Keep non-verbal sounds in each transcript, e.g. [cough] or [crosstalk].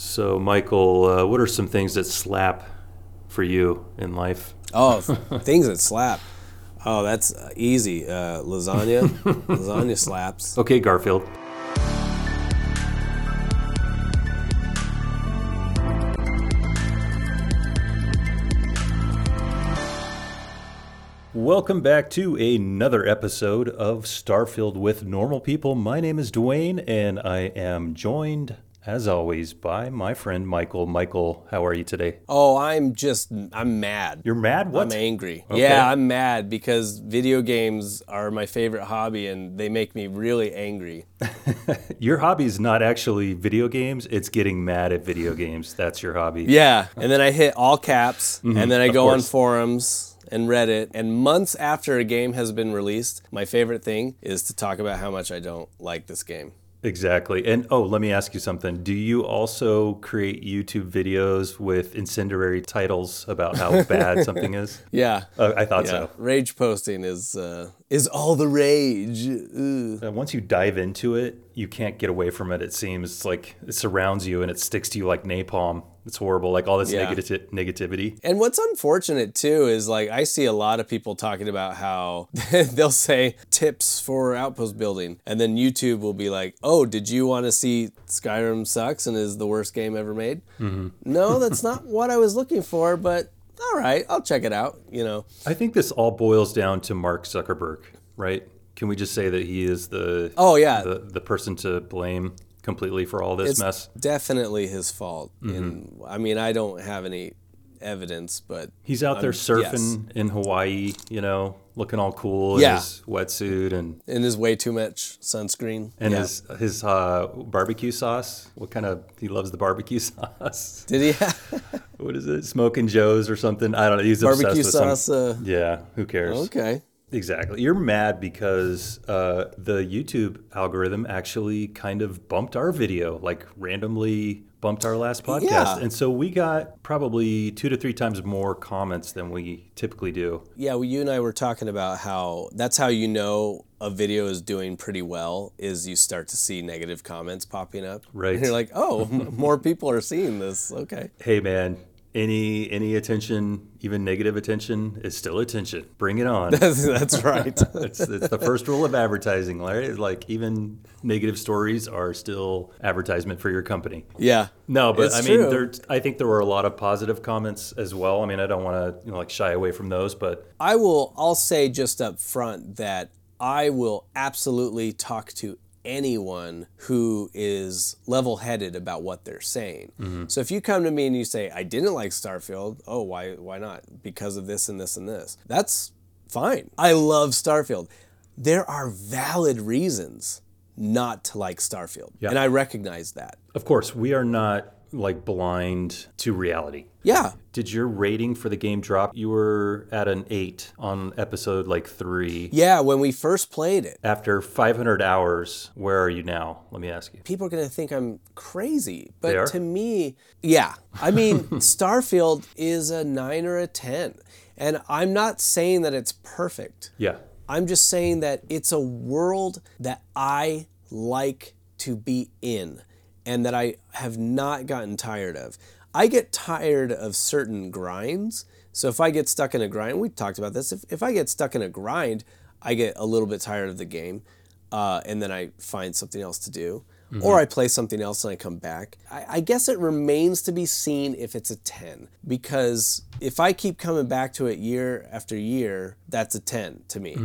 So, Michael, uh, what are some things that slap for you in life? Oh, [laughs] things that slap. Oh, that's uh, easy. Uh, lasagna. [laughs] lasagna slaps. Okay, Garfield. Welcome back to another episode of Starfield with Normal People. My name is Duane, and I am joined, as always, by my friend Michael. Michael, how are you today? Oh, I'm just, I'm mad. You're mad? What? I'm angry. Okay. Yeah, I'm mad because video games are my favorite hobby and they make me really angry. [laughs] Your hobby is not actually video games, it's getting mad at video games. That's your hobby. Yeah, and then I hit all caps mm-hmm. and then I go on forums and Reddit. And months after a game has been released, my favorite thing is to talk about how much I don't like this game. Exactly. And oh, let me ask you something. Do you also create YouTube videos with incendiary titles about how [laughs] bad something is? Yeah. Uh, I thought Yeah, so. rage posting is uh, is all the rage. Uh, Once you dive into it, you can't get away from it. It seems It's like it surrounds you and it sticks to you like napalm. It's horrible. Like all this Yeah. negati- negativity. And what's unfortunate too is like I see a lot of people talking about how [laughs] they'll say tips for outpost building, and then YouTube will be like, "Oh, did you want to see Skyrim sucks and is the worst game ever made?" Mm-hmm. No, that's not [laughs] what I was looking for, but all right, I'll check it out. You know, I think this all boils down to Mark Zuckerberg, right? Can we just say that he is the Oh, yeah. the, the person to blame completely for all this it's mess? definitely his fault. Mm-hmm. And I mean, I don't have any evidence, but He's out there Um, surfing in Hawaii, you know, looking all cool in his wetsuit and in his way too much sunscreen. and Yeah. his his uh, barbecue sauce. What kind of he loves the barbecue [laughs] sauce? did he [laughs] what is it? Smoking Joe's or something? I don't know. He's obsessed barbecue with some- sauce? Uh, Yeah, who cares? okay. Exactly. You're mad because uh, the YouTube algorithm actually kind of bumped our video, like randomly bumped our last podcast. Yeah. And so we got probably two to three times more comments than we typically do. Yeah, well, you and I were talking about how that's how you know a video is doing pretty well is you start to see negative comments popping up. Right. And you're like, oh, [laughs] more people are seeing this. Okay. Hey, man. Any any attention, even negative attention, is still attention. Bring it on. [laughs] That's, that's right. [laughs] it's, it's the first rule of advertising, Larry. Like even negative stories are still advertisement for your company. yeah. No, but It's I mean, there. I think there were a lot of positive comments as well. I mean, I don't want to you know, like shy away from those, but I will, I'll say just up front that I will absolutely talk to anyone who is level headed about what they're saying. Mm-hmm. So if you come to me and you say, I didn't like Starfield, oh, why, why not? Because of this and this and this. That's fine. I love Starfield. There are valid reasons not to like Starfield. And I recognize that. of course, we are not like blind to reality. Yeah. Did your rating for the game drop? You were at an eight on episode like three. Yeah. When we first played it, After 500 hours, where are you now? Let me ask you. people are going to think I'm crazy. But to me, yeah. I mean, [laughs] Starfield is a 9 or a 10. And I'm not saying that it's perfect. Yeah. I'm just saying that it's a world that I like to be in and that I have not gotten tired of. I get tired of certain grinds. So if I get stuck in a grind, we talked about this. If, if I get stuck in a grind, I get a little bit tired of the game uh, and then I find something else to do. Or I play something else and I come back. I, I guess it remains to be seen if it's a 10. Because if I keep coming back to it year after year, that's a 10 to me.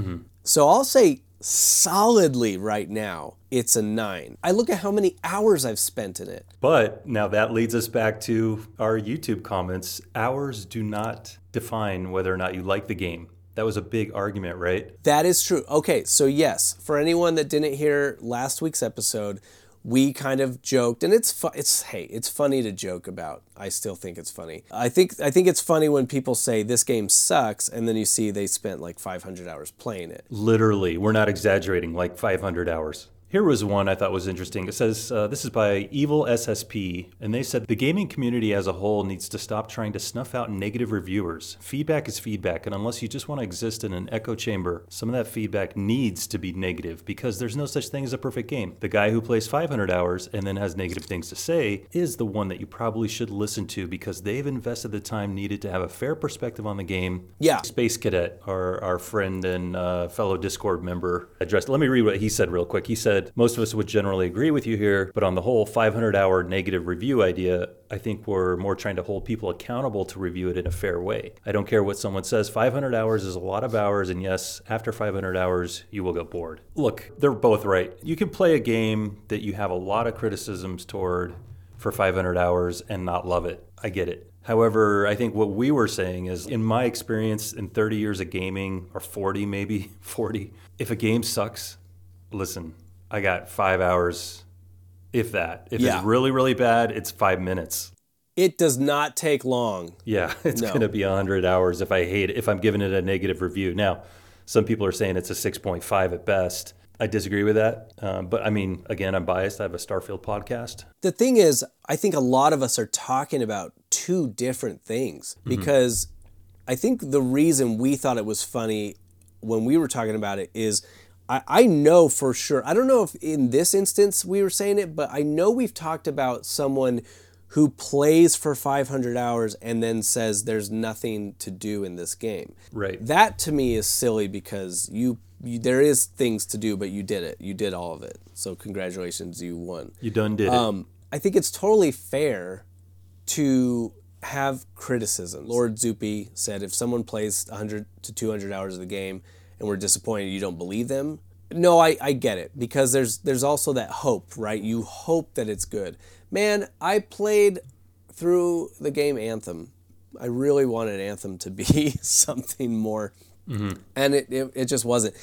So I'll say solidly right now, it's a 9. I look at how many hours I've spent in it. But now that leads us back to our YouTube comments. Hours do not define whether or not you like the game. That was a big argument, right? That is true. Okay, so yes, for anyone that didn't hear last week's episode, we kind of joked, and it's fu- it's hey, it's funny to joke about. I still think it's funny. I think I think it's funny when people say this game sucks, and then you see they spent like 500 hours playing it. Literally, we're not exaggerating, like 500 hours. Here was one I thought was interesting. It says uh, this is by Evil SSP, and they said the gaming community as a whole needs to stop trying to snuff out negative reviewers. Feedback is feedback, and unless you just want to exist in an echo chamber, some of that feedback needs to be negative because there's no such thing as a perfect game. The guy who plays 500 hours and then has negative things to say is the one that you probably should listen to because they've invested the time needed to have a fair perspective on the game. Yeah. Space Cadet, our, our friend and uh, fellow Discord member, addressed. Let me read what he said real quick. He said, Most of us would generally agree with you here, but on the whole 500 hour negative review idea, I think we're more trying to hold people accountable to review it in a fair way. I don't care what someone says, 500 hours is a lot of hours, and yes, after 500 hours, you will get bored. Look, they're both right. You can play a game that you have a lot of criticisms toward for 500 hours and not love it. I get it. However, I think what we were saying is, in my experience in 30 years of gaming, or 40 maybe, [laughs] 40, if a game sucks, listen, I got five hours, if that. If Yeah. it's really, really bad, it's five minutes. It does not take long. Yeah, [laughs] it's No. going to be 100 hours if I hate it, if I'm giving it a negative review. Now, some people are saying it's a 6.5 at best. I disagree with that. Um, but I mean, again, I'm biased. I have a Starfield podcast. The thing is, I think a lot of us are talking about two different things because I think the reason we thought it was funny when we were talking about it is I, I know for sure, I don't know if in this instance we were saying it, but I know we've talked about someone who plays for 500 hours and then says there's nothing to do in this game. Right. That to me is silly because you, you there is things to do, but you did it. You did all of it. So congratulations, you won. You done did it. Um, I think it's totally fair to have criticism. Lord Zupi said if someone plays 100 to 200 hours of the game and we're disappointed you don't believe them. No, I, I get it because there's there's also that hope, right? You hope that it's good. Man, I played through the game Anthem. I really wanted Anthem to be [laughs] something more, mm-hmm. and it, it it just wasn't.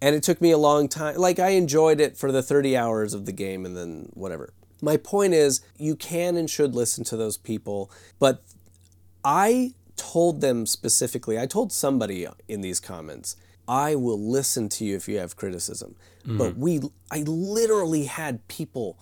And it took me a long time. Like I enjoyed it for the 30 hours of the game, and then whatever. My point is, you can and should listen to those people, but I told them specifically, I told somebody in these comments, I will listen to you if you have criticism. Mm. But we I literally had people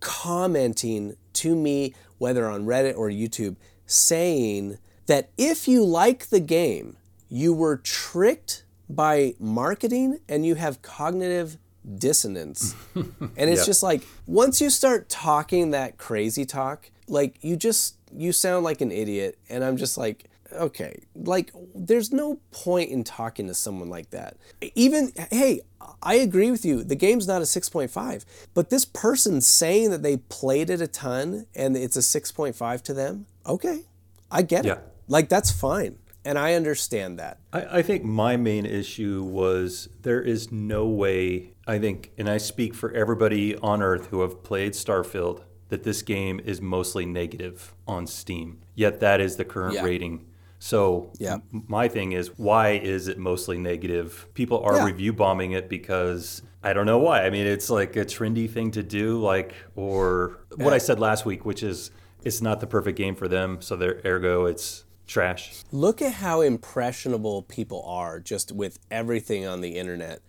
commenting to me whether on Reddit or YouTube saying that if you like the game, you were tricked by marketing and you have cognitive dissonance. [laughs] and it's Yeah. just like once you start talking that crazy talk, like you just you sound like an idiot and I'm just like okay, like there's no point in talking to someone like that. Even hey, I agree with you. The game's not a 6.5, but this person saying that they played it a ton and it's a 6.5 to them, okay. I get Yeah. it. Like that's fine. And I understand that. I, I think my main issue was there is no way, I think, and I speak for everybody on Earth who have played Starfield, that this game is mostly negative on Steam. Yet that is the current Yeah. rating. So Yeah. m- my thing is, why is it mostly negative? People are Yeah. review bombing it because I don't know why. I mean, it's like a trendy thing to do, like, or what I said last week, which is it's not the perfect game for them. So their ergo, it's trash. Look at how impressionable people are just with everything on the internet.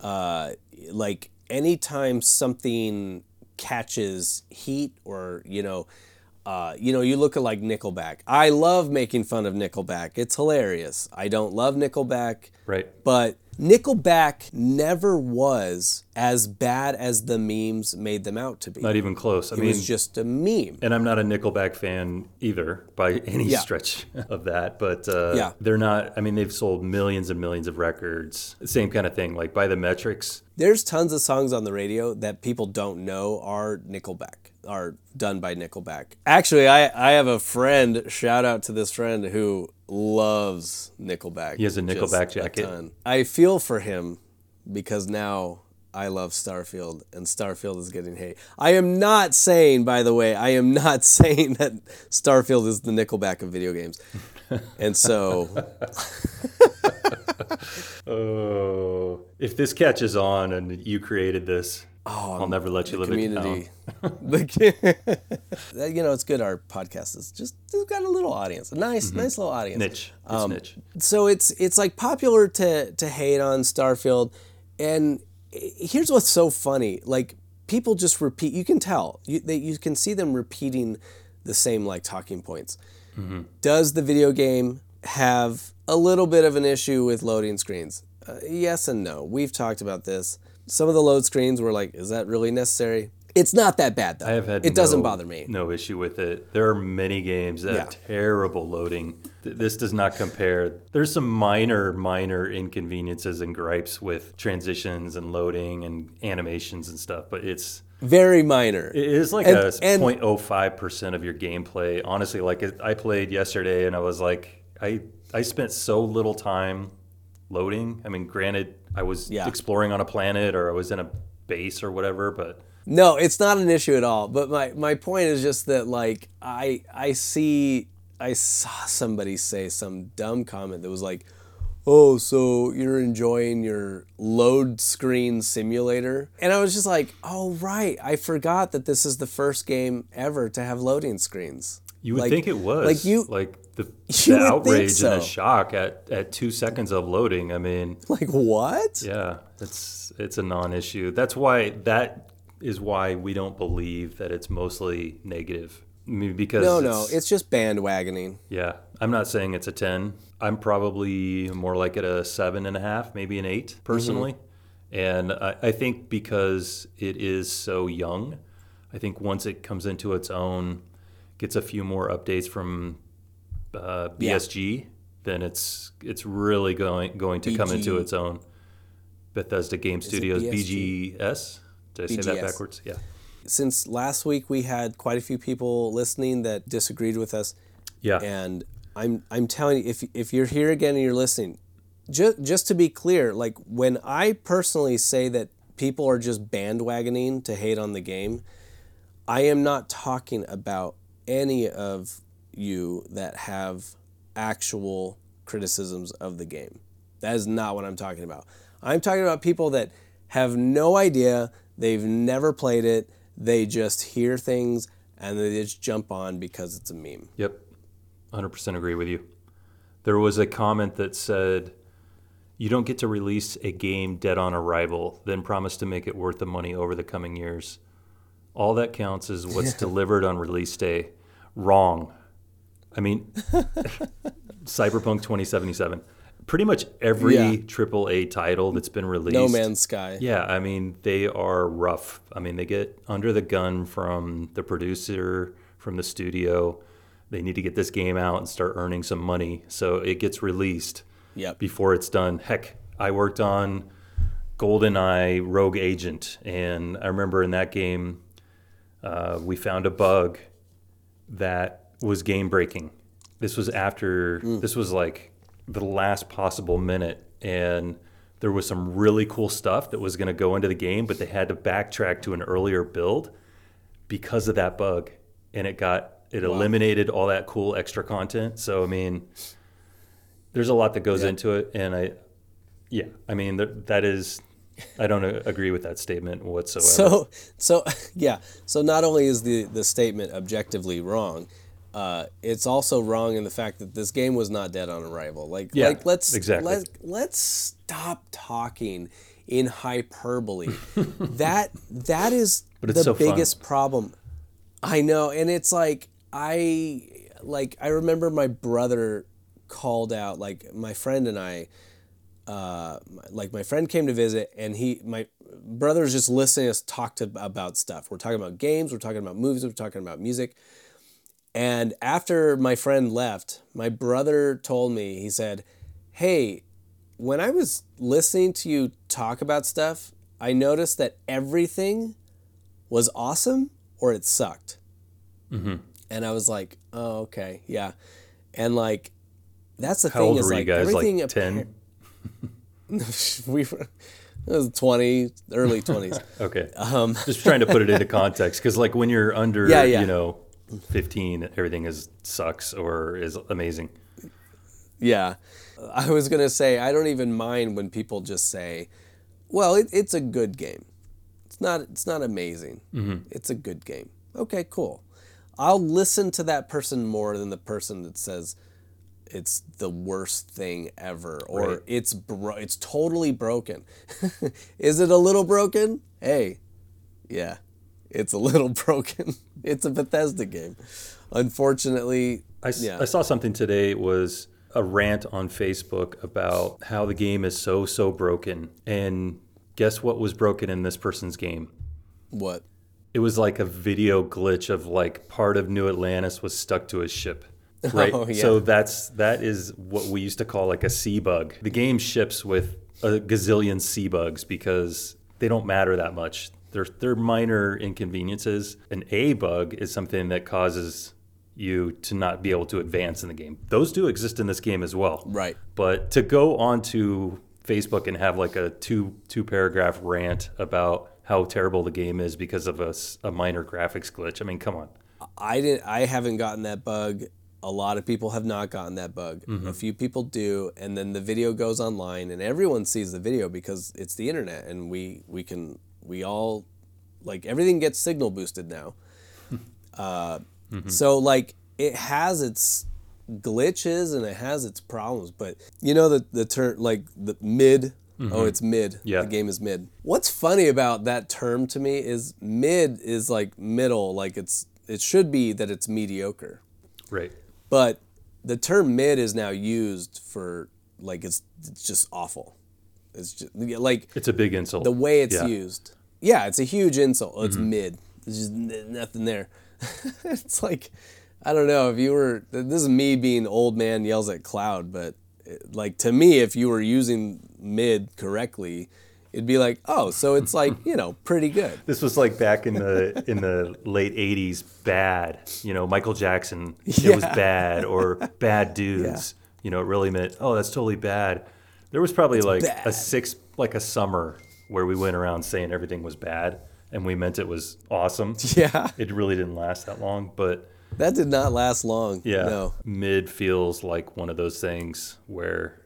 Uh, like anytime something catches heat or you know, uh, you know, you look at like Nickelback. I love making fun of Nickelback. It's hilarious. I don't love Nickelback, Right. but Nickelback never was as bad as the memes made them out to be. Not even close. I it mean, was just a meme. And I'm not a Nickelback fan either by [laughs] any Yeah. stretch of that, but uh, Yeah. they're not. I mean, they've sold millions and millions of records. Same kind of thing, like by the metrics. There's tons of songs on the radio that people don't know are Nickelback, are done by Nickelback. Actually, I, I have a friend, shout out to this friend who loves Nickelback. He has a Nickelback jacket. ton. I feel for him because now I love Starfield and Starfield is getting hate. I am not saying, by the way, I am not [laughs] saying that Starfield is the Nickelback of video games. And so [laughs] Oh, if this catches on and you created this, I'll never let you live it down. community. [laughs] [laughs] you know, it's good. Our podcast is just got a little audience, a nice, nice little audience. Mm-hmm. Niche. It's niche. So it's it's like popular to to hate on Starfield, and here's what's so funny. Like people just repeat. You can tell. You they, you can see them repeating the same like talking points. Does the video game have a little bit of an issue with loading screens? Uh, yes and no. We've talked about this. Some of the load screens were like, is that really necessary? It's not that bad though. I have had it doesn't bother me. No issue with it. There are many games that have terrible loading. This does not compare. There's some minor, minor inconveniences and gripes with transitions and loading and animations and stuff, but it's Very minor. it is like And- a and- 0.05 percent of your gameplay. Honestly, like I played yesterday and I was like, I I spent so little time loading. I mean, granted, I was Yeah. exploring on a planet or I was in a base or whatever, but No, it's not an issue at all. But my, my point is just that like I I see I saw somebody say some dumb comment that was like, "Oh, so you're enjoying your load screen simulator?" And I was just like, "Oh, right. I forgot that this is the first game ever to have loading screens." You would Like- think it was like you- like the, [laughs] the outrage so. and the shock at, at two seconds of loading. I mean, Like what? yeah, it's it's a non-issue. That's why that is why we don't believe that it's mostly negative. I mean, because No, no, it's just bandwagoning. yeah. I'm not saying it's a ten. I'm probably more like at a seven and a half, maybe an eight mm-hmm. personally. And I, I think because it is so young, I think once it comes into its own, gets a few more updates from uh, Yeah. BSG, then it's it's really going going to come into its own. Bethesda Game Studios, BGS. Did I say that backwards? Yeah. Since last week we had quite a few people listening that disagreed with us. Yeah. And I'm I'm telling you, if if you're here again and you're listening, just just to be clear, like when I personally say that people are just bandwagoning to hate on the game, I am not talking about any of you that have actual criticisms of the game. That is not what I'm talking about. I'm talking about people that have no idea, they've never played it, they just hear things and they just jump on because it's a meme. Yep, 100% agree with you. There was a comment that said, You don't get to release a game dead on arrival, then promise to make it worth the money over the coming years. All that counts is what's delivered on release day. Wrong. I mean, [laughs] Cyberpunk 2077. Pretty much every Yeah. AAA title that's been released. No Man's Sky. Yeah, I mean, they are rough. I mean, they get under the gun from the producer, from the studio. They need to get this game out and start earning some money. So it gets released Yep. before it's done. Heck, I worked on GoldenEye Rogue Agent, and I remember in that game, uh, we found a bug that was game breaking. This was after, this was like the last possible minute, and there was some really cool stuff that was going to go into the game, but they had to backtrack to an earlier build because of that bug, and it got it eliminated all that cool extra content. So I mean, there's a lot that goes Yeah. into it, and I, yeah, I mean th- that is, I don't agree with that statement whatsoever. So so [laughs] yeah. So not only is the the statement objectively wrong, uh, it's also wrong in the fact that this game was not dead on arrival. Like Yeah, like let's exactly. let, let's stop talking in hyperbole. [laughs] that that is But it's the so fun. biggest problem. I know, and it's like I like I remember my brother called out like my friend and I uh, like my friend came to visit and he my brother's just listening to us talk to about stuff. We're talking about games we're talking about movies we're talking about music. And after my friend left my brother told me he said hey when i was listening to you talk about stuff i noticed that everything was awesome or it sucked. And i was like oh okay yeah. And like that's the How thing is like guys? everything Like appa- 10? [laughs] we were, it was 20 early 20s [laughs] Okay. [laughs] Just trying to put it into context because, like, when you're under, Um, Yeah, yeah. you know, 15, everything is sucks or is amazing. yeah. I was going to say i don't even mind when people just say well it, it's a good game. It's not it's not amazing. It's a good game. Okay cool. I'll listen to that person more than the person that says it's the worst thing ever or Right. it's bro- it's totally broken. [laughs] Is it a little broken? Hey, yeah, it's a [laughs] little broken. It's a Bethesda game. Unfortunately, I, yeah. I saw something today was a rant on Facebook about how the game is so so broken and guess what was broken in this person's game what? it was like a video glitch of like part of New Atlantis was stuck to a ship [laughs] right Oh, yeah. so that's that is what we used to call like a C bug the game ships with a gazillion C bugs because they don't matter that much they're they're minor inconveniences an a bug is something that causes you to not be able to advance in the game those do exist in this game as well Right. but to go onto Facebook and have like a two two paragraph rant about how terrible the game is because of a minor graphics glitch. I mean, come on. I didn't. I haven't gotten that bug. A lot of people have not gotten that bug. Mm-hmm. A few people do, and then the video goes online, and everyone sees the video because it's the internet, and we we can we all like everything gets signal boosted now. [laughs] uh, Mm-hmm. So like it has its glitches and it has its problems, but you know the the term like the mid. Oh, it's mid. Mm-hmm. Yeah. The game is mid. What's funny about that term to me is mid is like middle, like it's it should be that it's mediocre. Right. But the term mid is now used for like it's it's just awful. It's just like It's a big insult. the way it's Yeah. Mm-hmm. used. Yeah, it's a huge insult. Oh, it's mid. There's just n- nothing there. [laughs] it's like I don't know if you were. This is me being old man yells at cloud, but it- like to me, if you were using mid correctly, it'd be like, oh, so it's like you know pretty good. This was like back in the in the late '80s. Bad, you know, Michael Jackson. It was bad, or bad [laughs] dudes. You know, it really meant, oh, that's totally bad. There was probably like a six, like a summer where we went around saying everything was bad, and we meant it was awesome. [laughs] Yeah, It really didn't last that long, but that did not last long. yeah, No. mid feels like one of those things where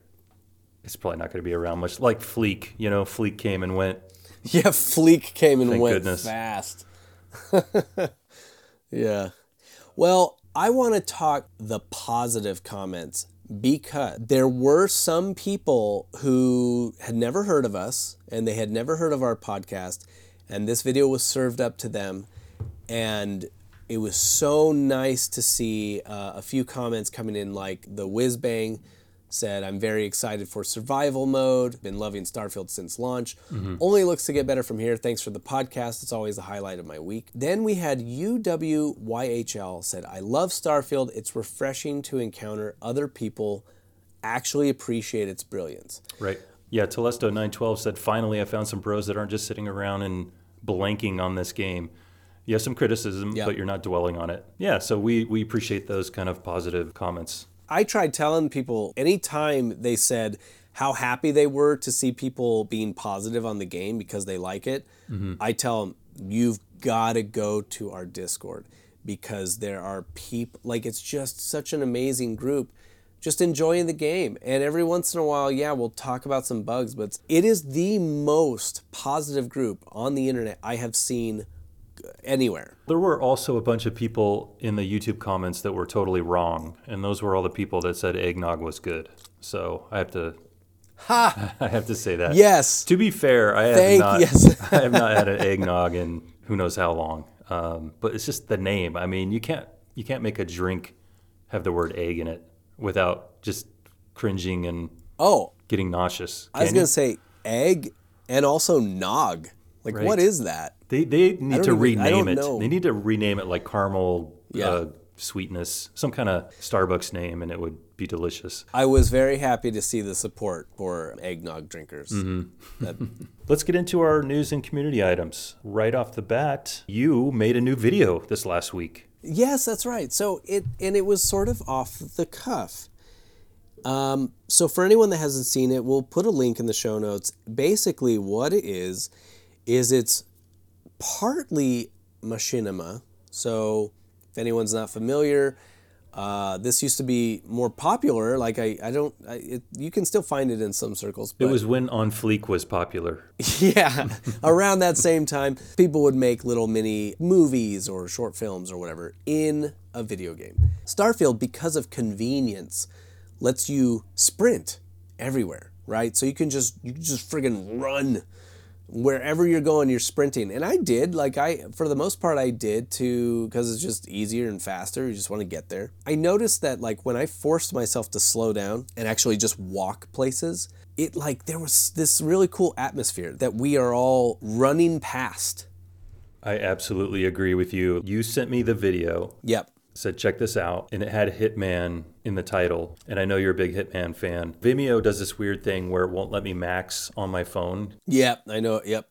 it's probably not going to be around much. Like Fleek, you know, Fleek came and went. [laughs] Yeah, Fleek came and Thank went goodness. fast. [laughs] yeah. Well, I want to talk the positive comments because there were some people who had never heard of us and they had never heard of our podcast, and this video was served up to them, and it was so nice to see uh, a few comments coming in, like the whiz bang said, I'm very excited for survival mode. Been loving Starfield since launch. Mm-hmm. Only looks to get better from here. Thanks for the podcast. It's always the highlight of my week. Then we had UWYHL said, I love Starfield. It's refreshing to encounter other people actually appreciate its brilliance. Right. Yeah, Telesto912 said, finally, I found some pros that aren't just sitting around and blanking on this game. You have some criticism, Yeah. but you're not dwelling on it. Yeah, so we, we appreciate those kind of positive comments. I tried telling people anytime they said how happy they were to see people being positive on the game because they like it, mm-hmm. I tell them, you've got to go to our Discord because there are people, like, it's just such an amazing group just enjoying the game. And every once in a while, yeah, we'll talk about some bugs, but it is the most positive group on the internet I have seen anywhere. There were also a bunch of people in the YouTube comments that were totally wrong, and those were all the people that said eggnog was good. So I have to, Ha! [laughs] I have to say that. Yes. To be fair, I have Thank- not, yes. [laughs] I have not had an eggnog in who knows how long. Um, but it's just the name. I mean, you can't, you can't make a drink have the word egg in it without just cringing and Oh, getting nauseous. I was Can going you? to say egg and also nog. Like, Right. what is that? They they need to even- rename it. know. They need to rename it like caramel Yeah. uh, sweetness, some kind of Starbucks name, and it would be delicious. I was very happy to see the support for eggnog drinkers. Mm-hmm. That- [laughs] Let's get into our news and community items. Right off the bat, you made a new video this last week. yes, that's right. So it and it was sort of off the cuff. Um, so for anyone that hasn't seen it, we'll put a link in the show notes. Basically, what it is is it's partly machinima. So if anyone's not familiar, uh, this used to be more popular. Like I, I don't, I, it, you can still find it in some circles. But It was when On Fleek was popular. [laughs] yeah, around that same time, people would make little mini movies or short films or whatever in a video game. Starfield, because of convenience, lets you sprint everywhere, right? So you can just you can just friggin' run wherever you're going you're sprinting. And i did like i for the most part i did to because it's just easier and faster. You just want to get there. I noticed that like when i forced myself to slow down and actually just walk places it like there was this really cool atmosphere that we are all running past. I absolutely agree with you. You sent me the video, yep. Said, check this out. And it had Hitman in the title. And I know you're a big Hitman fan. Vimeo does this weird thing where it won't let me max on my phone. yep i know yep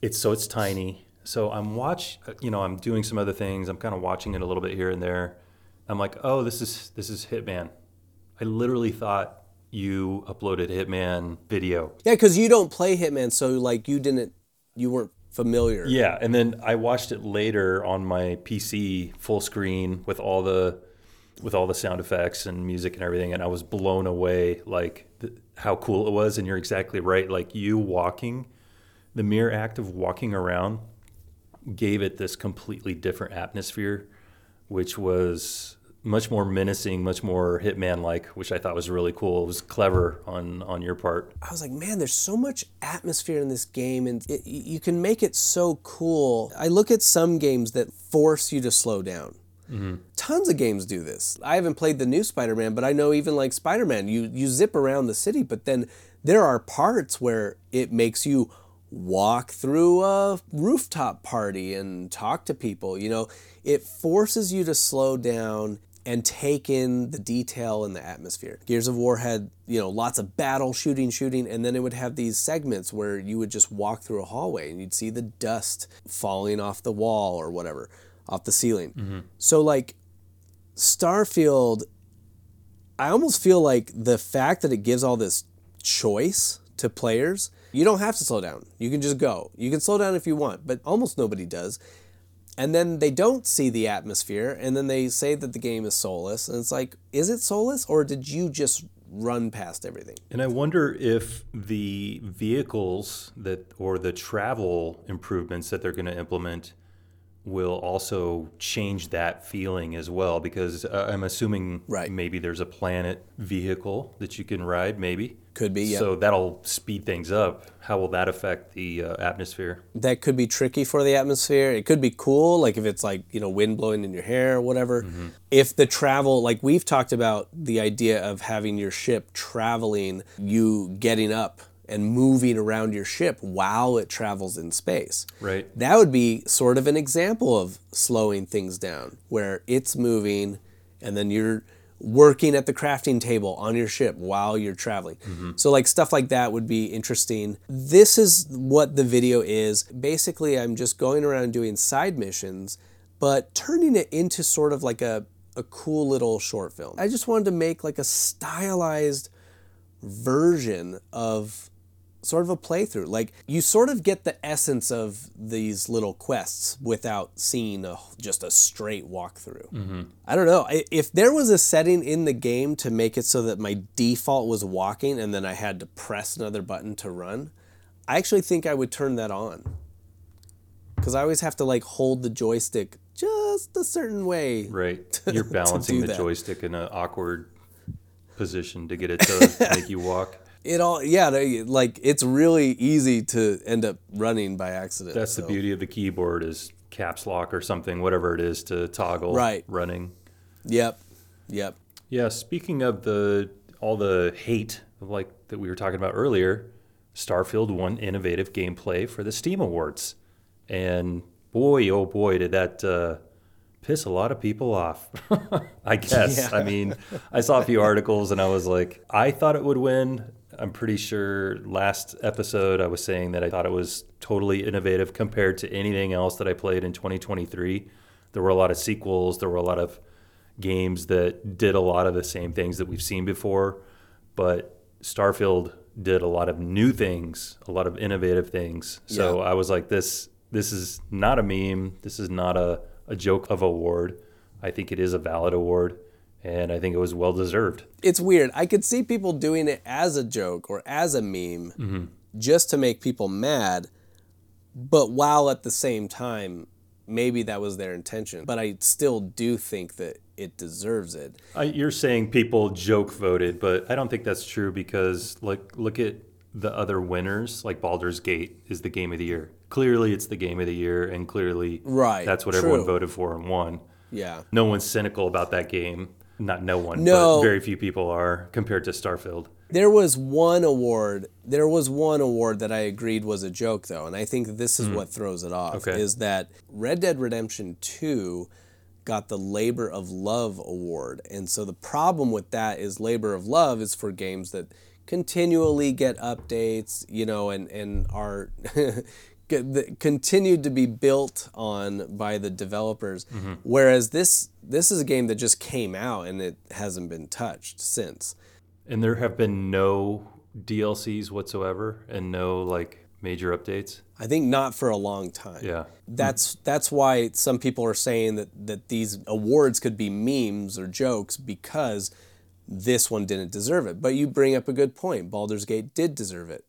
It's so it's tiny. So I'm watch, you know, I'm doing some other things. I'm kind of watching it a little bit here and there. I'm like, oh, this is this is Hitman. I literally thought you uploaded Hitman video. yeah because you don't play hitman so like you didn't you weren't familiar Yeah, and then I watched it later on my PC full screen with all the with all the sound effects and music and everything and I was blown away like th- how cool it was and you're exactly right like you walking the mere act of walking around gave it this completely different atmosphere which was much more menacing, much more hitman like, which I thought was really cool. It was clever on on your part. I was like, man, there's so much atmosphere in this game, and it, you can make it so cool. I look at some games that force you to slow down. Mm-hmm. Tons of games do this. I haven't played the new Spider-Man, but I know even like Spider-Man, you you zip around the city, but then there are parts where it makes you walk through a rooftop party and talk to people. You know, it forces you to slow down and take in the detail and the atmosphere. Gears of War had, you know, lots of battle shooting, shooting, and then it would have these segments where you would just walk through a hallway and you'd see the dust falling off the wall or whatever, off the ceiling. Mm-hmm. So, like, Starfield, I almost feel like the fact that it gives all this choice to players, you don't have to slow down. You can just go. You can slow down if you want, but almost nobody does and then they don't see the atmosphere and then they say that the game is soulless and it's like is it soulless or did you just run past everything And I wonder if the vehicles that or the travel improvements that they're going to implement will also change that feeling as well because uh, I'm assuming Right. maybe there's a planet vehicle that you can ride maybe. Could be, yeah. So that'll speed things up. How will that affect the uh, atmosphere? that could be tricky for the atmosphere it could be cool like if it's like you know wind blowing in your hair or whatever if the travel like we've talked about the idea of having your ship traveling you getting up and moving around your ship while it travels in space Right. that would be sort of an example of slowing things down where it's moving and then you're working at the crafting table on your ship while you're traveling. Mm-hmm. So like stuff like that would be interesting. This is what the video is. Basically, I'm just going around doing side missions, but turning it into sort of like a a cool little short film. I just wanted to make like a stylized version of sort of a playthrough. Like you sort of get the essence of these little quests without seeing a, just a straight walkthrough. Mm-hmm. I don't know. I- If there was a setting in the game to make it so that my default was walking and then I had to press another button to run, I actually think I would turn that on. Because I always have to like hold the joystick just a certain way. Right. [laughs] You're balancing the that. joystick in an awkward position to get it to [laughs] make you walk. It all, yeah, they- like it's really easy to end up running by accident. That's the beauty of the keyboard is caps lock or something, whatever it is to toggle Right. running. Yep, yep. Yeah, speaking of the all the hate like that we were talking about earlier, Starfield won innovative gameplay for the Steam Awards. And boy, oh boy, did that uh, piss a lot of people off. [laughs] I guess. Yeah. I mean, I saw a few articles and I was like, I thought it would win. I'm pretty sure last episode I was saying that I thought it was totally innovative compared to anything else that I played in 2023. There were a lot of sequels, there were a lot of games that did a lot of the same things that we've seen before, but Starfield did a lot of new things, a lot of innovative things. So I was like, this this is not a meme. This is not a, a joke of award. I think it is a valid award, and I think it was well deserved. It's weird. I could see people doing it as a joke or as a meme just to make people mad, but while at the same time, maybe that was their intention. But I still do think that it deserves it. I, you're saying people joke voted, but I don't think that's true because look look at the other winners. Like Baldur's Gate is the game of the year. Clearly, it's the game of the year, and clearly, Right, that's what everyone voted for and won. Yeah. No one's cynical about that game. Not no one, No. but very few people are compared to Starfield. There was one award. There was one award that I agreed was a joke, though, and I think this is hmm. what throws it off. Okay. Is that Red Dead Redemption Two got the Labor of Love award, and so the problem with that is Labor of Love is for games that continually get updates, you know, and and are. [laughs] continued to be built on by the developers mm-hmm. whereas this this is a game that just came out and it hasn't been touched since And there have been no DLCs whatsoever, and no like major updates. I think not for a long time. Yeah. That's that's why some people are saying that that these awards could be memes or jokes because this one didn't deserve it. But you bring up a good point. Baldur's Gate did deserve it.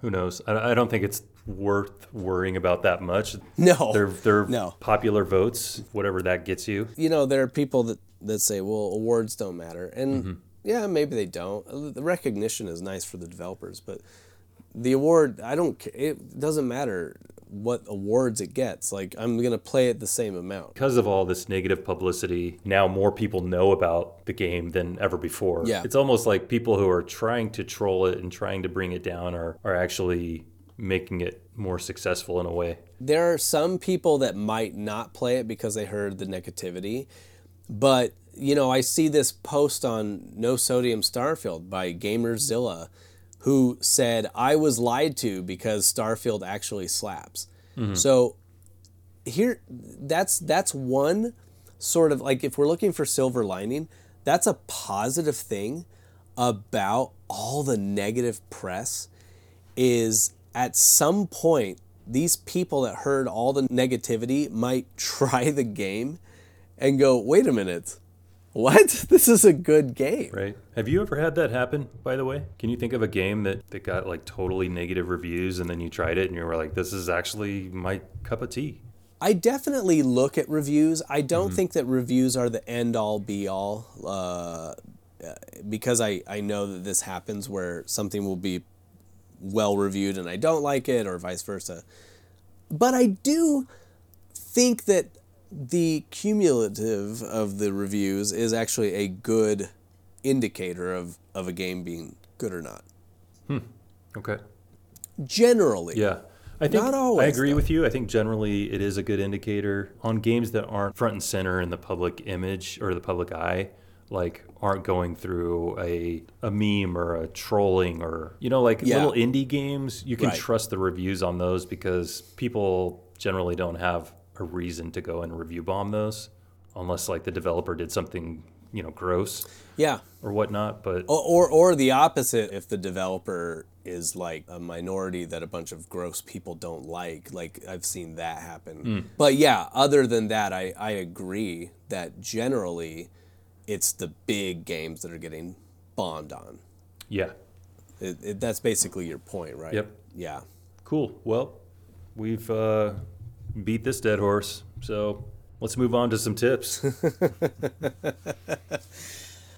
Who knows? I, I don't think it's worth worrying about that much. No. They're they're No. popular votes, whatever that gets you. You know, there are people that that say, "Well, awards don't matter." And Mm-hmm. yeah, maybe they don't. The recognition is nice for the developers, but the award, I don't it doesn't matter what awards it gets. Like I'm going to play it the same amount. Because of all this negative publicity, now more people know about the game than ever before. Yeah. It's almost like people who are trying to troll it and trying to bring it down are, are actually making it more successful in a way. there are some people that might not play it because they heard the negativity but you know i see this post on no sodium starfield by gamerzilla who said i was lied to because starfield actually slaps mm-hmm. so here that's that's one sort of like if we're looking for silver lining that's a positive thing about all the negative press is at some point these people that heard all the negativity might [laughs] try the game and go wait a minute what [laughs] this is a good game Right. Have you ever had that happen, by the way? Can you think of a game that, that got like totally negative reviews and then you tried it and you were like, this is actually my cup of tea? I definitely look at reviews. I don't think that reviews are the end all be all uh, because I, I know that this happens where something will be well reviewed and I don't like it or vice versa. But I do think that the cumulative of the reviews is actually a good indicator of, of a game being good or not. Hmm. Okay. Generally. Yeah. I think Not always, I agree though. with you. I think generally it is a good indicator on games that aren't front and center in the public image or the public eye, like aren't going through a a meme or a trolling or you know like Yeah. little indie games. You can Right. trust the reviews on those because people generally don't have a reason to go and review bomb those unless like the developer did something you know gross Yeah. or whatnot. But Or, or, or the opposite if the developer is like a minority that a bunch of gross people don't like. Like I've seen that happen. Hmm. But yeah, other than that, I, I agree that generally it's the big games that are getting bombed on. yeah, It, it, that's basically your point, right? Yep. Yeah. Cool. Well, we've uh, beat this dead horse, so let's move on to some tips. [laughs]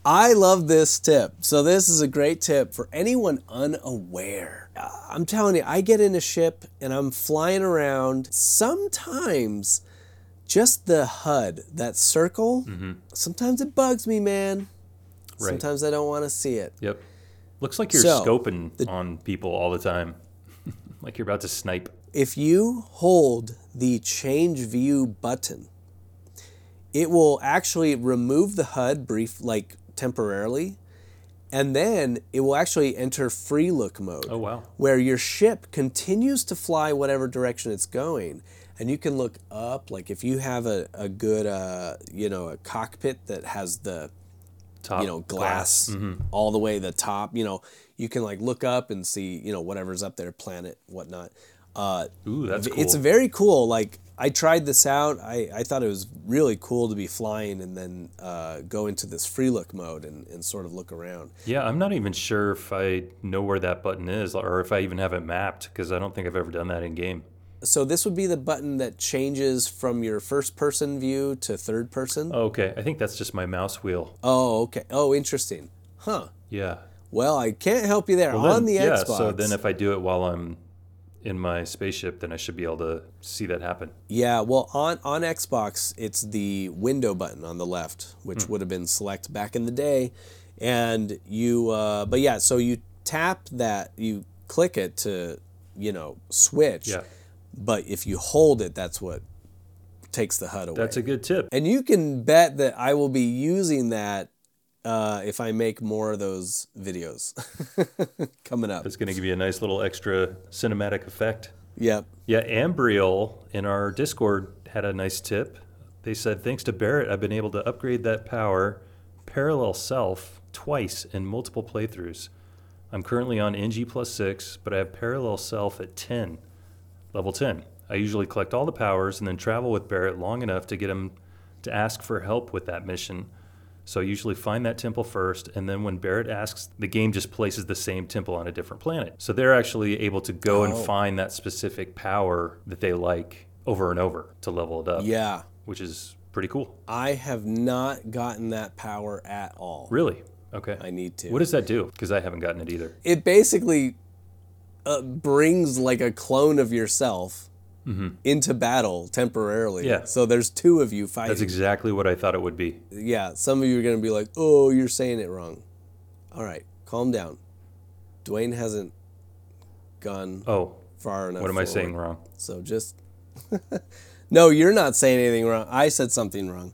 I love this tip. So this is a great tip for anyone unaware. Uh, I'm telling you, I get in a ship and I'm flying around. Sometimes just the HUD, that circle, mm-hmm. sometimes it bugs me, man. Right. Sometimes I don't want to see it. yep. Looks like you're So, scoping on people all the time, [laughs] like you're about to snipe. If you hold the change view button, it will actually remove the HUD brief like temporarily and then it will actually enter free look mode. Oh wow. where your ship continues to fly whatever direction it's going and you can look up like if you have a, a good uh, you know a cockpit that has the Top you know glass, all the way to the top you know you can like look up and see you know whatever's up there planet whatnot. Uh, Ooh, that's cool. it's very cool. Like i tried this out. I, I thought it was really cool to be flying and then uh, go into this free look mode and, and sort of look around. Yeah, I'm not even sure if I know where that button is or if I even have it mapped because I don't think I've ever done that in game. So this would be the button that changes from your first person view to third person. Okay, I think that's just my mouse wheel. Oh, okay. Oh, interesting. Huh. Yeah. Well, I can't help you there Well, on then- the yeah, Xbox. so then if I do it while I'm in my spaceship, then I should be able to see that happen. Yeah, well, on on Xbox, it's the window button on the left, which Hmm. would have been select back in the day, and you. Uh, but yeah, so you tap that, you click it to, you know, switch. Yeah. But if you hold it, that's what takes the HUD away. That's a good tip. and you can bet that I will be using that uh, if I make more of those videos [laughs] coming up. It's going to give you a nice little extra cinematic effect. Yep. Yeah, Ambriel in our Discord had a nice tip. They said, thanks to Barrett, I've been able to upgrade that power parallel self twice in multiple playthroughs. I'm currently on NG plus 6, but I have parallel self at 10, level 10. I usually collect all the powers and then travel with Barrett long enough to get him to ask for help with that mission. So I usually find that temple first, and then when Barrett asks, the game just places the same temple on a different planet. So they're actually able to go and Oh. find that specific power that they like over and over to level it up, Yeah. which is pretty cool. I have not gotten that power at all. Really? Okay. I need to. What does that do? Because I haven't gotten it either. it basically uh, brings like a clone of yourself into battle temporarily. Mm-hmm. Yeah. So there's two of you fighting. That's exactly what I thought it would be. yeah. Some of you are going to be like, oh, you're saying it wrong. All right. Calm down. Duane hasn't gone Oh, far enough. what am I saying wrong? So just. [laughs] no, you're not saying anything wrong. I said something wrong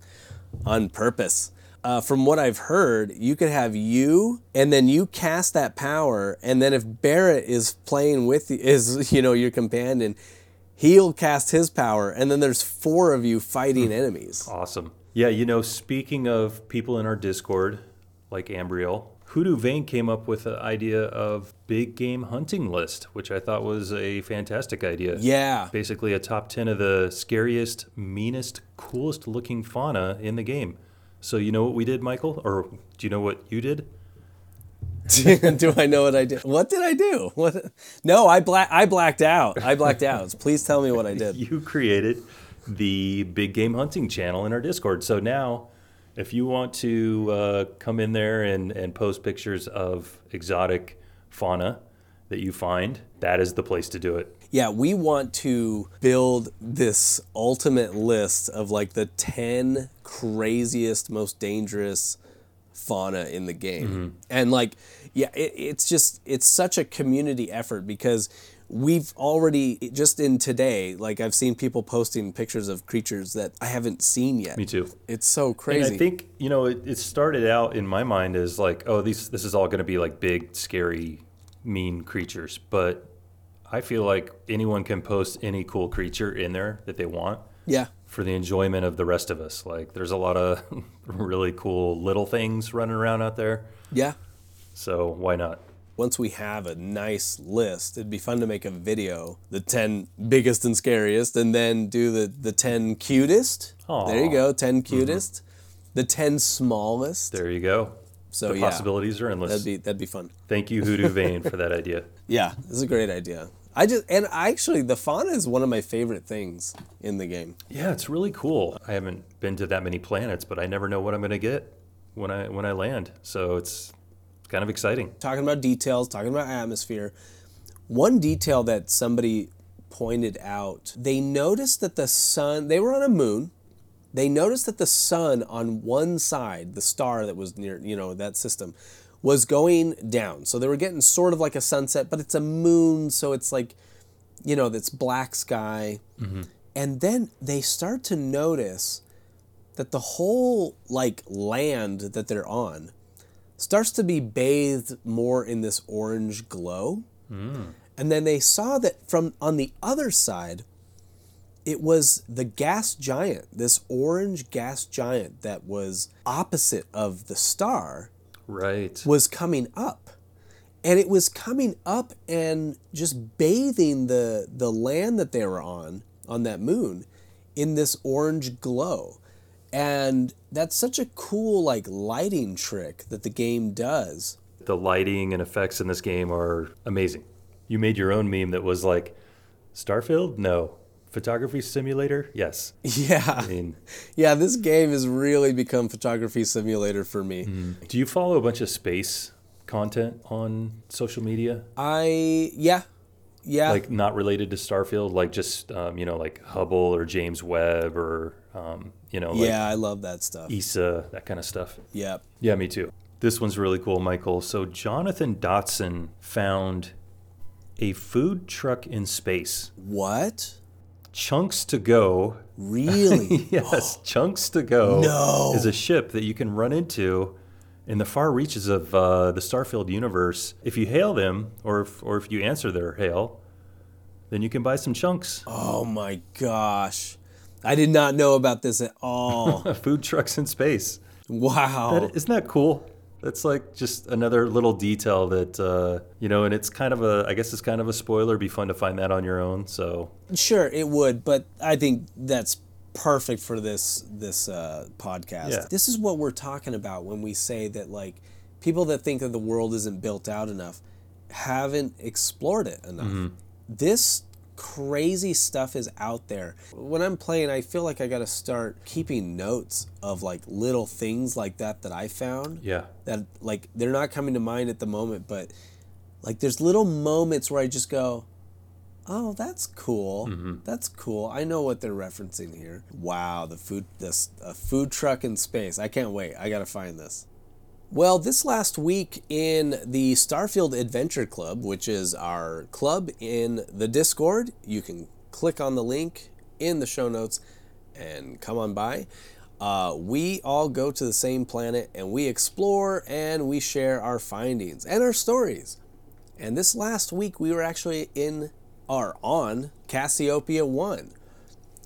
on purpose. Uh, from what I've heard, you could have you, and then you cast that power, and then if Barrett is playing with you, is [laughs] you know your companion, he'll cast his power, and then there's four of you fighting enemies. Awesome. Yeah, you know, speaking of people in our Discord, like Ambriel, Hoodoo Vane came up with the idea of big game hunting list, which I thought was a fantastic idea. Yeah, Basically, a top 10 of the scariest, meanest, coolest looking fauna in the game. So, you know what we did, Michael? Or do you know what you did? [laughs] do I know what I did? What did I do? What? No, I black. I blacked out. I blacked out. [laughs] Please tell me what I did. You created the big game hunting channel in our Discord. So now, if you want to uh, come in there and, and post pictures of exotic fauna that you find, that is the place to do it. Yeah, we want to build this ultimate list of like the 10 craziest, most dangerous fauna in the game. Mm-hmm. And like, yeah, it, it's just, it's such a community effort because we've already, just in today, like I've seen people posting pictures of creatures that I haven't seen yet. Me too. It's so crazy And. I think you know it, it started out in my mind as like, oh, these this is all going to be like big, scary, mean creatures. But I feel like anyone can post any cool creature in there that they want yeah. for the enjoyment of the rest of us. Like, there's a lot of [laughs] really cool little things running around out there. Yeah. So why not? once we have a nice list, it'd be fun to make a video, the 10 biggest and scariest, and then do the, the 10 cutest. There you go, 10 mm-hmm. cutest. The 10 smallest. There you go. so the yeah, possibilities are endless. that'd be that'd be fun. Thank you, Hoodoo Vane, for that idea. [laughs] Yeah, this is a great idea. I just and actually the fauna is one of my favorite things in the game. Yeah, it's really cool. I haven't been to that many planets, but I never know what I'm going to get when I when I land. So it's kind of exciting. talking about details, talking about atmosphere. One detail that somebody pointed out, they noticed that the sun, they were on a moon. They noticed that the sun on one side, the star that was near, you know, that system, was going down. So they were getting sort of like a sunset, but it's a moon, so it's like, you know, that's black sky. Mm-hmm. And then they start to notice that the whole like land that they're on starts to be bathed more in this orange glow. Mm. And then they saw that from on the other side, it was the gas giant, this orange gas giant that was opposite of the star, Right. was coming up. And it was coming up and just bathing the, the land that they were on, on that moon, in this orange glow. And that's such a cool like lighting trick that the game does. The lighting and effects in this game are amazing. You made your own meme that was like Starfield? No. Photography simulator? Yes. Yeah. I mean, Yeah, this game has really become photography simulator for me. do you follow a bunch of space content on social media? I yeah. Yeah. Like not related to Starfield, like just um, you know, like Hubble or James Webb or um, you know, like yeah, I love that stuff. ESA, that kind of stuff. Yep. Yeah, me too. This one's really cool, Michael. So Jonathan Dotson found a food truck in space. What? Chunks to Go. Really? [laughs] yes, [gasps] Chunks to Go No. is a ship that you can run into in the far reaches of uh, the Starfield universe. If you hail them, or if, or if you answer their hail, then you can buy some chunks. oh my gosh. I did not know about this at all. [laughs] Food trucks in space. wow. Isn't that cool? That's like just another little detail that uh, you know, and it's kind of a. I guess it's kind of a spoiler. It'd be fun to find that on your own. So Sure, it would, but I think that's perfect for this this uh, podcast. Yeah. This is what we're talking about when we say that like people that think that the world isn't built out enough haven't explored it enough. This crazy stuff is out there. When I'm playing, I feel like I got to start keeping notes of like little things like that that I found yeah, that like they're not coming to mind at the moment but like there's little moments where i just go oh that's cool. Mm-hmm. That's cool. I know what they're referencing here. Wow the food this a food truck in space. I can't wait. I gotta find this well, this last week in the Starfield Adventure Club, which is our club in the Discord, you can click on the link in the show notes and come on by. Uh, we all go to the same planet and we explore and we share our findings and our stories. And this last week, we were actually in or on Cassiopeia 1,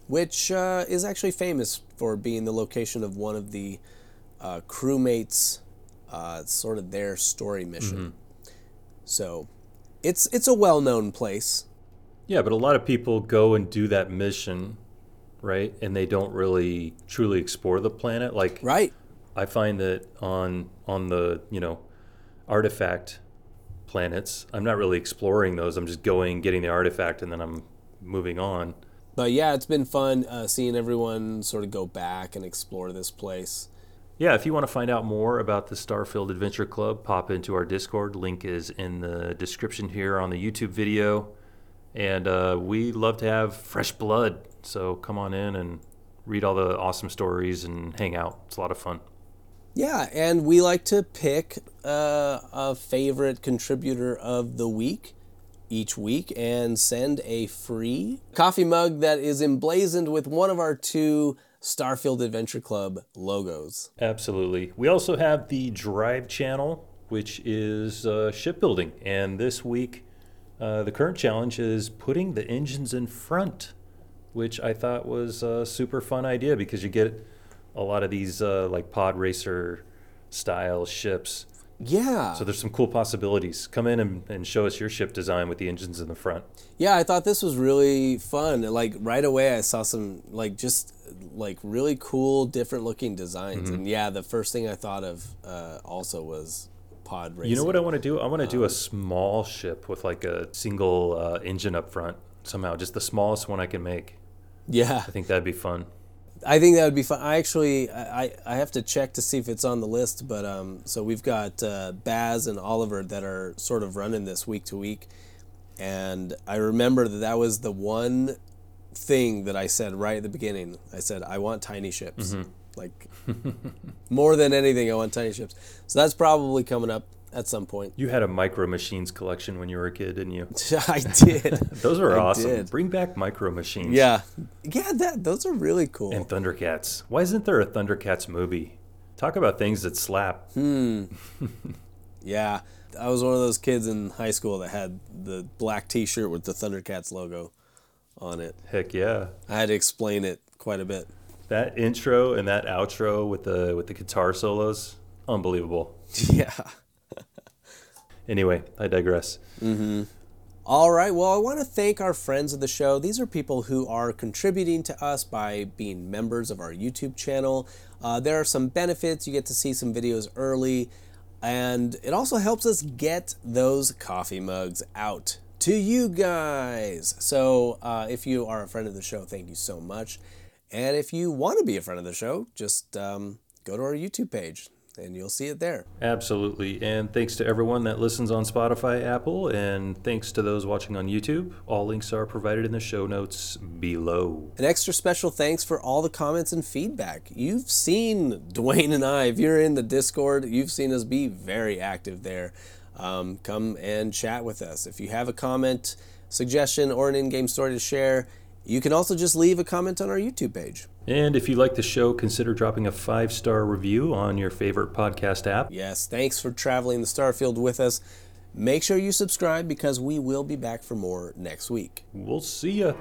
which uh, is actually famous for being the location of one of the uh, crewmates' uh, sort of their story mission. So it's it's a well-known place. yeah. But a lot of people go and do that mission, right? And they don't really truly explore the planet. Like Right. I find that on on the you know artifact planets, I'm not really exploring those. I'm just going, getting the artifact, and then I'm moving on. But yeah, it's been fun uh, seeing everyone sort of go back and explore this place. Yeah, if you want to find out more about the Starfield Adventure Club, pop into our Discord. Link is in the description here on the YouTube video. And uh, we love to have fresh blood, so come on in and read all the awesome stories and hang out. It's a lot of fun. Yeah, and we like to pick uh, a favorite contributor of the week each week and send a free coffee mug that is emblazoned with one of our two Starfield Adventure Club logos. Absolutely. We also have the Drive channel, which is uh, shipbuilding. And this week, uh, the current challenge is putting the engines in front, which I thought was a super fun idea because you get a lot of these uh, like pod racer style ships. Yeah. So there's some cool possibilities. Come in and, and show us your ship design with the engines in the front. Yeah, I thought this was really fun. Like right away, I saw some like just like really cool, different looking designs. Mm-hmm. And yeah, the first thing I thought of uh, also was pod racing. You know what I want to do? I want to do a small ship with like a single uh, engine up front somehow, just the smallest one I can make. Yeah, I think that'd be fun. I think that would be fun. I actually, I, I- I have to check to see if it's on the list. But um, so we've got uh, Baz and Oliver that are sort of running this week to week, and I remember that that was the one thing that I said right at the beginning. I said I want tiny ships, mm-hmm. like [laughs] more than anything, I want tiny ships. So that's probably coming up at some point. You had a micro machines collection when you were a kid, didn't you? [laughs] I did. [laughs] Those were I awesome. did. Bring back micro machines. Yeah, yeah. That those are really cool. And Thundercats. Why isn't there a Thundercats movie? Talk about things that slap. Hmm. Yeah, I was one of those kids in high school that had the black T-shirt with the Thundercats logo on it. Heck yeah. I had to explain it quite a bit. That intro and that outro with the with the guitar solos, unbelievable. [laughs] Yeah. Anyway, I digress. All right. Well, I want to thank our friends of the show. These are people who are contributing to us by being members of our YouTube channel. Uh, there are some benefits. You get to see some videos early, and it also helps us get those coffee mugs out to you guys. So uh, if you are a friend of the show, thank you so much. And if you want to be a friend of the show, just um, go to our YouTube page and you'll see it there. Absolutely. And thanks to everyone that listens on Spotify, Apple, and thanks to those watching on YouTube. All links are provided in the show notes below. An extra special thanks for all the comments and feedback. You've seen Duane and I, if you're in the Discord, you've seen us be very active there. Um, come and chat with us. If you have a comment, suggestion, or an in game story to share, you can also just leave a comment on our YouTube page. And if you like the show, consider dropping a five star review on your favorite podcast app. Yes, thanks for traveling the Starfield with us. Make sure you subscribe because we will be back for more next week. We'll see ya.